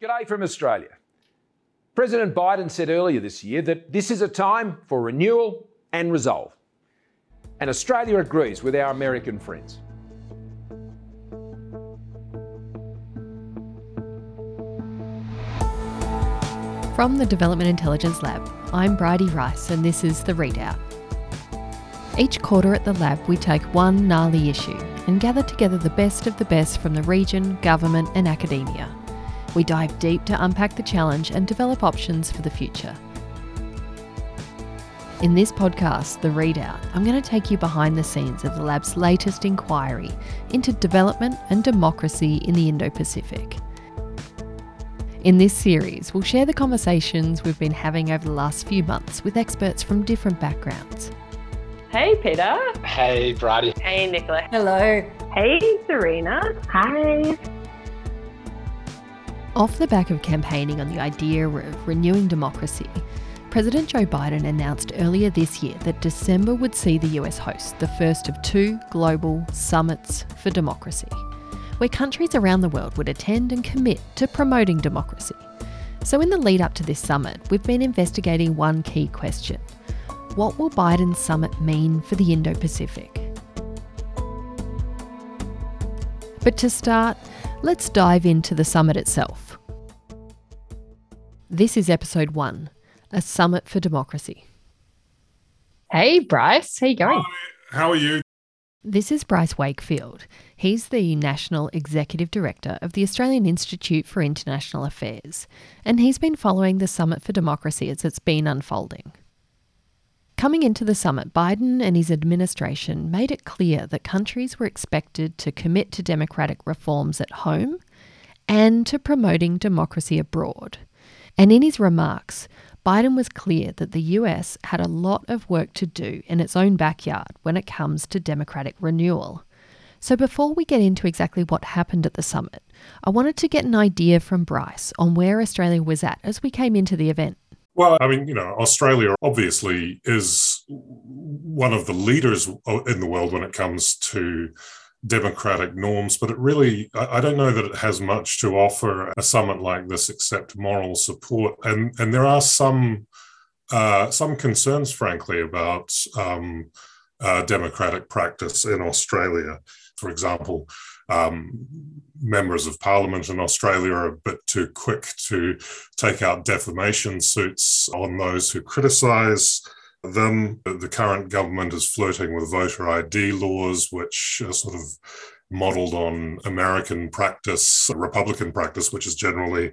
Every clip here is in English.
G'day from Australia. President Biden said earlier this year that this is a time for renewal and resolve. And Australia agrees with our American friends. From the Development Intelligence Lab, I'm Bridie Rice, and this is The Readout. Each quarter at the lab, we take one gnarly issue and gather together the best of the best from the region, government, and academia. We dive deep to unpack the challenge and develop options for the future. In this podcast, The Readout, I'm going to take you behind the scenes of the lab's latest inquiry into development and democracy in the Indo Pacific. In this series, we'll share the conversations we've been having over the last few months with experts from different backgrounds. Hey, Peter. Hey, Bridie. Hey, Nicola. Hello. Hey, Serena. Hi. Off the back of campaigning on the idea of renewing democracy, President Joe Biden announced earlier this year that December would see the US host the first of two global summits for democracy where countries around the world would attend and commit to promoting democracy. So, in the lead up to this summit, we've been investigating one key question What will Biden's summit mean for the Indo Pacific? But to start, let's dive into the summit itself. This is episode one A Summit for Democracy. Hey, Bryce. How you going? Hi, how are you? This is Bryce Wakefield. He's the National Executive Director of the Australian Institute for International Affairs, and he's been following the Summit for Democracy as it's been unfolding. Coming into the summit, Biden and his administration made it clear that countries were expected to commit to democratic reforms at home and to promoting democracy abroad. And in his remarks, Biden was clear that the US had a lot of work to do in its own backyard when it comes to democratic renewal. So, before we get into exactly what happened at the summit, I wanted to get an idea from Bryce on where Australia was at as we came into the event. Well, I mean, you know, Australia obviously is one of the leaders in the world when it comes to democratic norms, but it really, I don't know that it has much to offer a summit like this except moral support. And and there are some uh, some concerns, frankly, about um, uh, democratic practice in Australia. For example, um, members of parliament in Australia are a bit too quick to take out defamation suits on those who criticise them. The current government is flirting with voter ID laws, which are sort of modeled on American practice, Republican practice, which is generally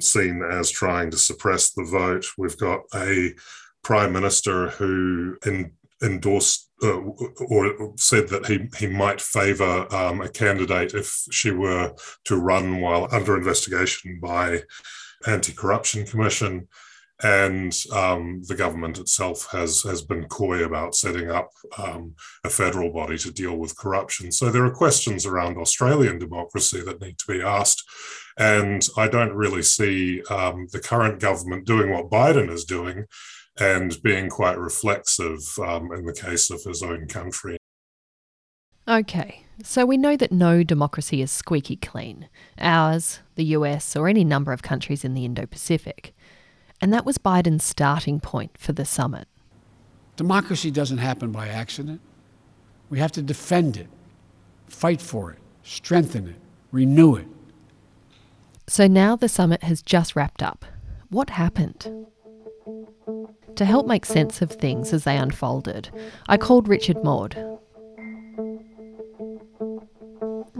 seen as trying to suppress the vote. We've got a prime minister who in, endorsed uh, or said that he, he might favour um, a candidate if she were to run while under investigation by anti-corruption commission and um, the government itself has has been coy about setting up um, a federal body to deal with corruption. So there are questions around Australian democracy that need to be asked, and I don't really see um, the current government doing what Biden is doing, and being quite reflexive um, in the case of his own country. Okay, so we know that no democracy is squeaky clean. Ours, the US, or any number of countries in the Indo Pacific. And that was Biden's starting point for the summit. Democracy doesn't happen by accident. We have to defend it, fight for it, strengthen it, renew it. So now the summit has just wrapped up. What happened? To help make sense of things as they unfolded, I called Richard Maude,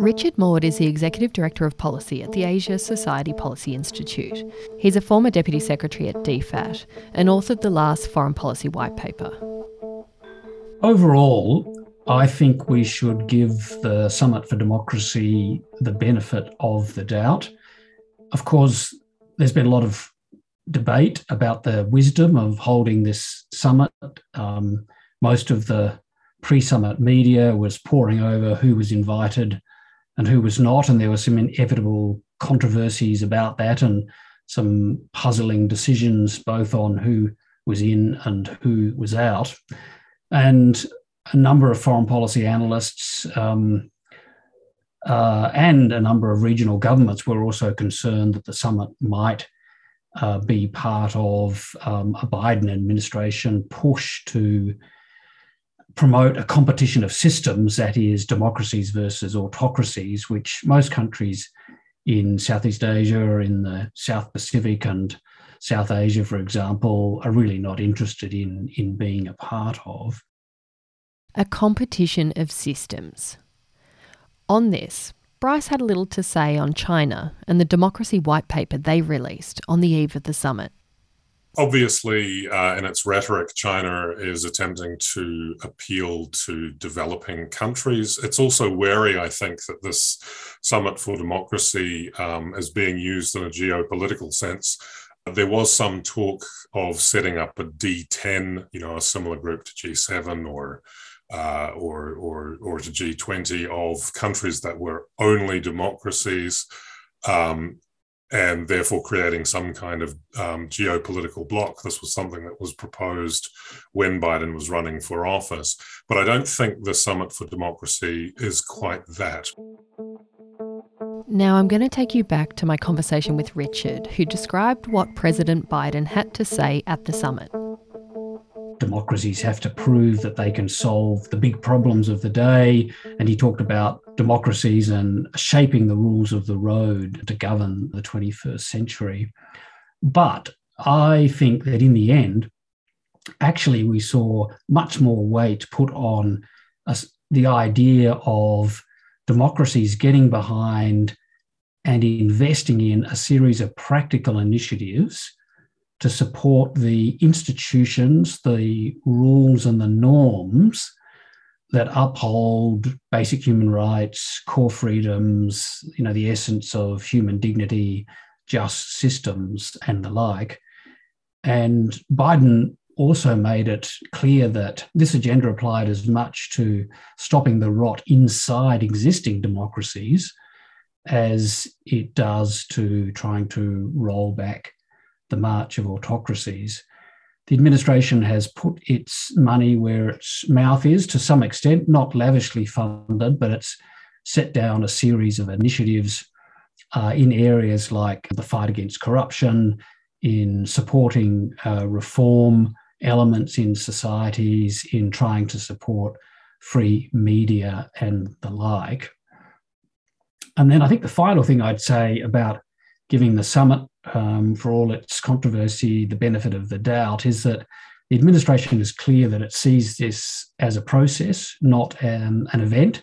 Richard Maude is the Executive Director of Policy at the Asia Society Policy Institute. He's a former Deputy Secretary at DFAT and authored the last foreign policy white paper. Overall, I think we should give the Summit for Democracy the benefit of the doubt. Of course, there's been a lot of debate about the wisdom of holding this summit. Um, most of the pre summit media was poring over who was invited and who was not. And there were some inevitable controversies about that and some puzzling decisions both on who was in and who was out. And a number of foreign policy analysts um, uh, and a number of regional governments were also concerned that the summit might uh, be part of um, a Biden administration push to promote a competition of systems, that is, democracies versus autocracies, which most countries in Southeast Asia, or in the South Pacific, and South Asia, for example, are really not interested in, in being a part of. A competition of systems. On this, Bryce had a little to say on China and the democracy white paper they released on the eve of the summit. Obviously, uh, in its rhetoric, China is attempting to appeal to developing countries. It's also wary, I think, that this summit for democracy um, is being used in a geopolitical sense. There was some talk of setting up a D10, you know, a similar group to G7 or uh, or, or, or to G20 of countries that were only democracies um, and therefore creating some kind of um, geopolitical bloc. This was something that was proposed when Biden was running for office. But I don't think the Summit for Democracy is quite that. Now, I'm going to take you back to my conversation with Richard, who described what President Biden had to say at the summit democracies have to prove that they can solve the big problems of the day. And he talked about democracies and shaping the rules of the road to govern the 21st century. But I think that in the end, actually, we saw much more weight put on the idea of democracies getting behind and investing in a series of practical initiatives to support the institutions, the rules, and the norms that uphold basic human rights, core freedoms, you know, the essence of human dignity, just systems, and the like. And Biden also made it clear that this agenda applied as much to stopping the rot inside existing democracies as it does to trying to roll back the march of autocracies. The administration has put its money where its mouth is to some extent, not lavishly funded, but it's set down a series of initiatives uh, in areas like the fight against corruption, in supporting uh, reform elements in societies, in trying to support free media and the like. And then I think the final thing I'd say about giving the summit, um, for all its controversy, the benefit of the doubt is that the administration is clear that it sees this as a process, not an, an event.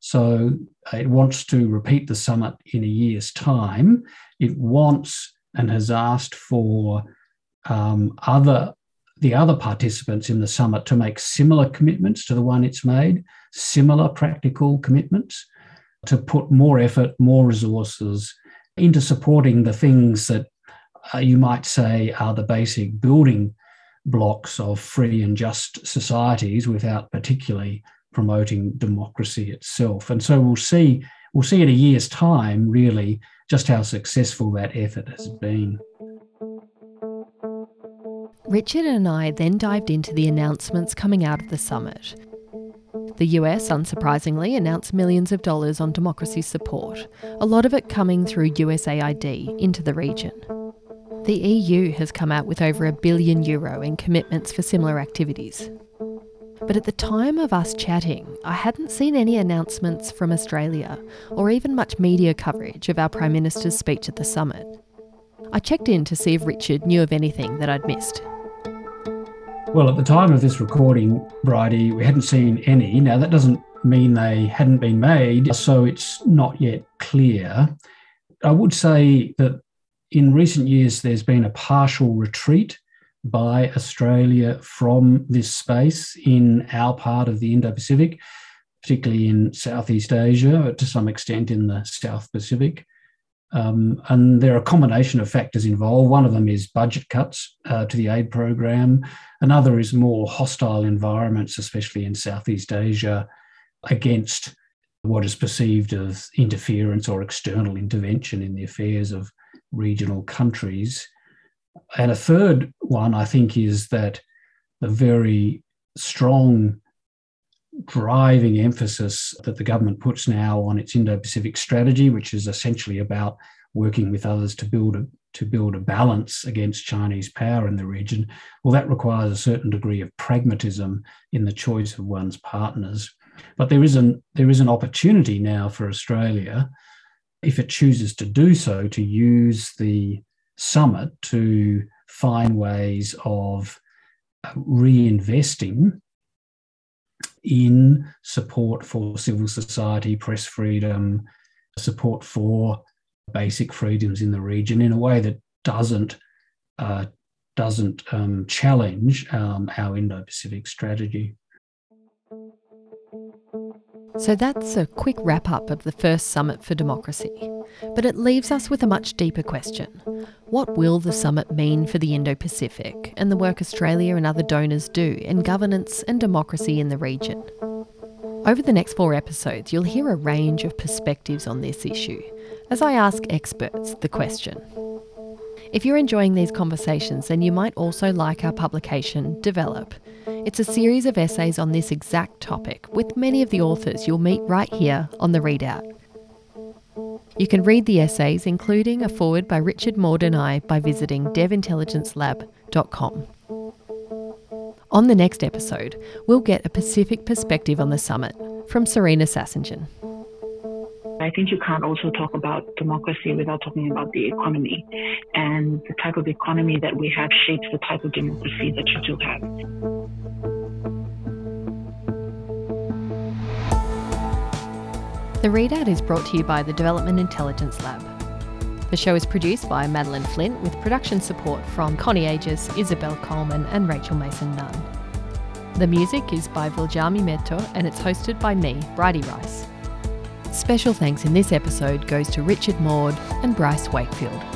So it wants to repeat the summit in a year's time. It wants and has asked for um, other the other participants in the summit to make similar commitments to the one it's made, similar practical commitments, to put more effort, more resources into supporting the things that uh, you might say are the basic building blocks of free and just societies without particularly promoting democracy itself. And so we'll see we'll see in a year's time really just how successful that effort has been. Richard and I then dived into the announcements coming out of the summit. The US, unsurprisingly, announced millions of dollars on democracy support, a lot of it coming through USAID into the region. The EU has come out with over a billion euro in commitments for similar activities. But at the time of us chatting, I hadn't seen any announcements from Australia or even much media coverage of our Prime Minister's speech at the summit. I checked in to see if Richard knew of anything that I'd missed. Well, at the time of this recording, Bridie, we hadn't seen any. Now, that doesn't mean they hadn't been made, so it's not yet clear. I would say that in recent years, there's been a partial retreat by Australia from this space in our part of the Indo Pacific, particularly in Southeast Asia, to some extent in the South Pacific. Um, and there are a combination of factors involved. One of them is budget cuts uh, to the aid program. Another is more hostile environments, especially in Southeast Asia, against what is perceived as interference or external intervention in the affairs of regional countries. And a third one, I think, is that the very strong driving emphasis that the government puts now on its Indo-Pacific strategy, which is essentially about working with others to build a to build a balance against Chinese power in the region, well, that requires a certain degree of pragmatism in the choice of one's partners. But there is an there is an opportunity now for Australia, if it chooses to do so, to use the summit to find ways of uh, reinvesting in support for civil society, press freedom, support for basic freedoms in the region in a way that doesn't uh, doesn't um, challenge um, our Indo-Pacific strategy. So that's a quick wrap up of the first Summit for Democracy. But it leaves us with a much deeper question. What will the summit mean for the Indo Pacific and the work Australia and other donors do in governance and democracy in the region? Over the next four episodes, you'll hear a range of perspectives on this issue as I ask experts the question. If you're enjoying these conversations, then you might also like our publication, Develop. It's a series of essays on this exact topic, with many of the authors you'll meet right here on the readout. You can read the essays, including a foreword by Richard Maude and I, by visiting devintelligencelab.com. On the next episode, we'll get a Pacific perspective on the summit from Serena Sassengen. I think you can't also talk about democracy without talking about the economy. And the type of economy that we have shapes the type of democracy that you do have. The Readout is brought to you by the Development Intelligence Lab. The show is produced by Madeline Flint with production support from Connie Aegis, Isabel Coleman, and Rachel Mason Nunn. The music is by Viljami Medto and it's hosted by me, Bridie Rice. Special thanks in this episode goes to Richard Maude and Bryce Wakefield.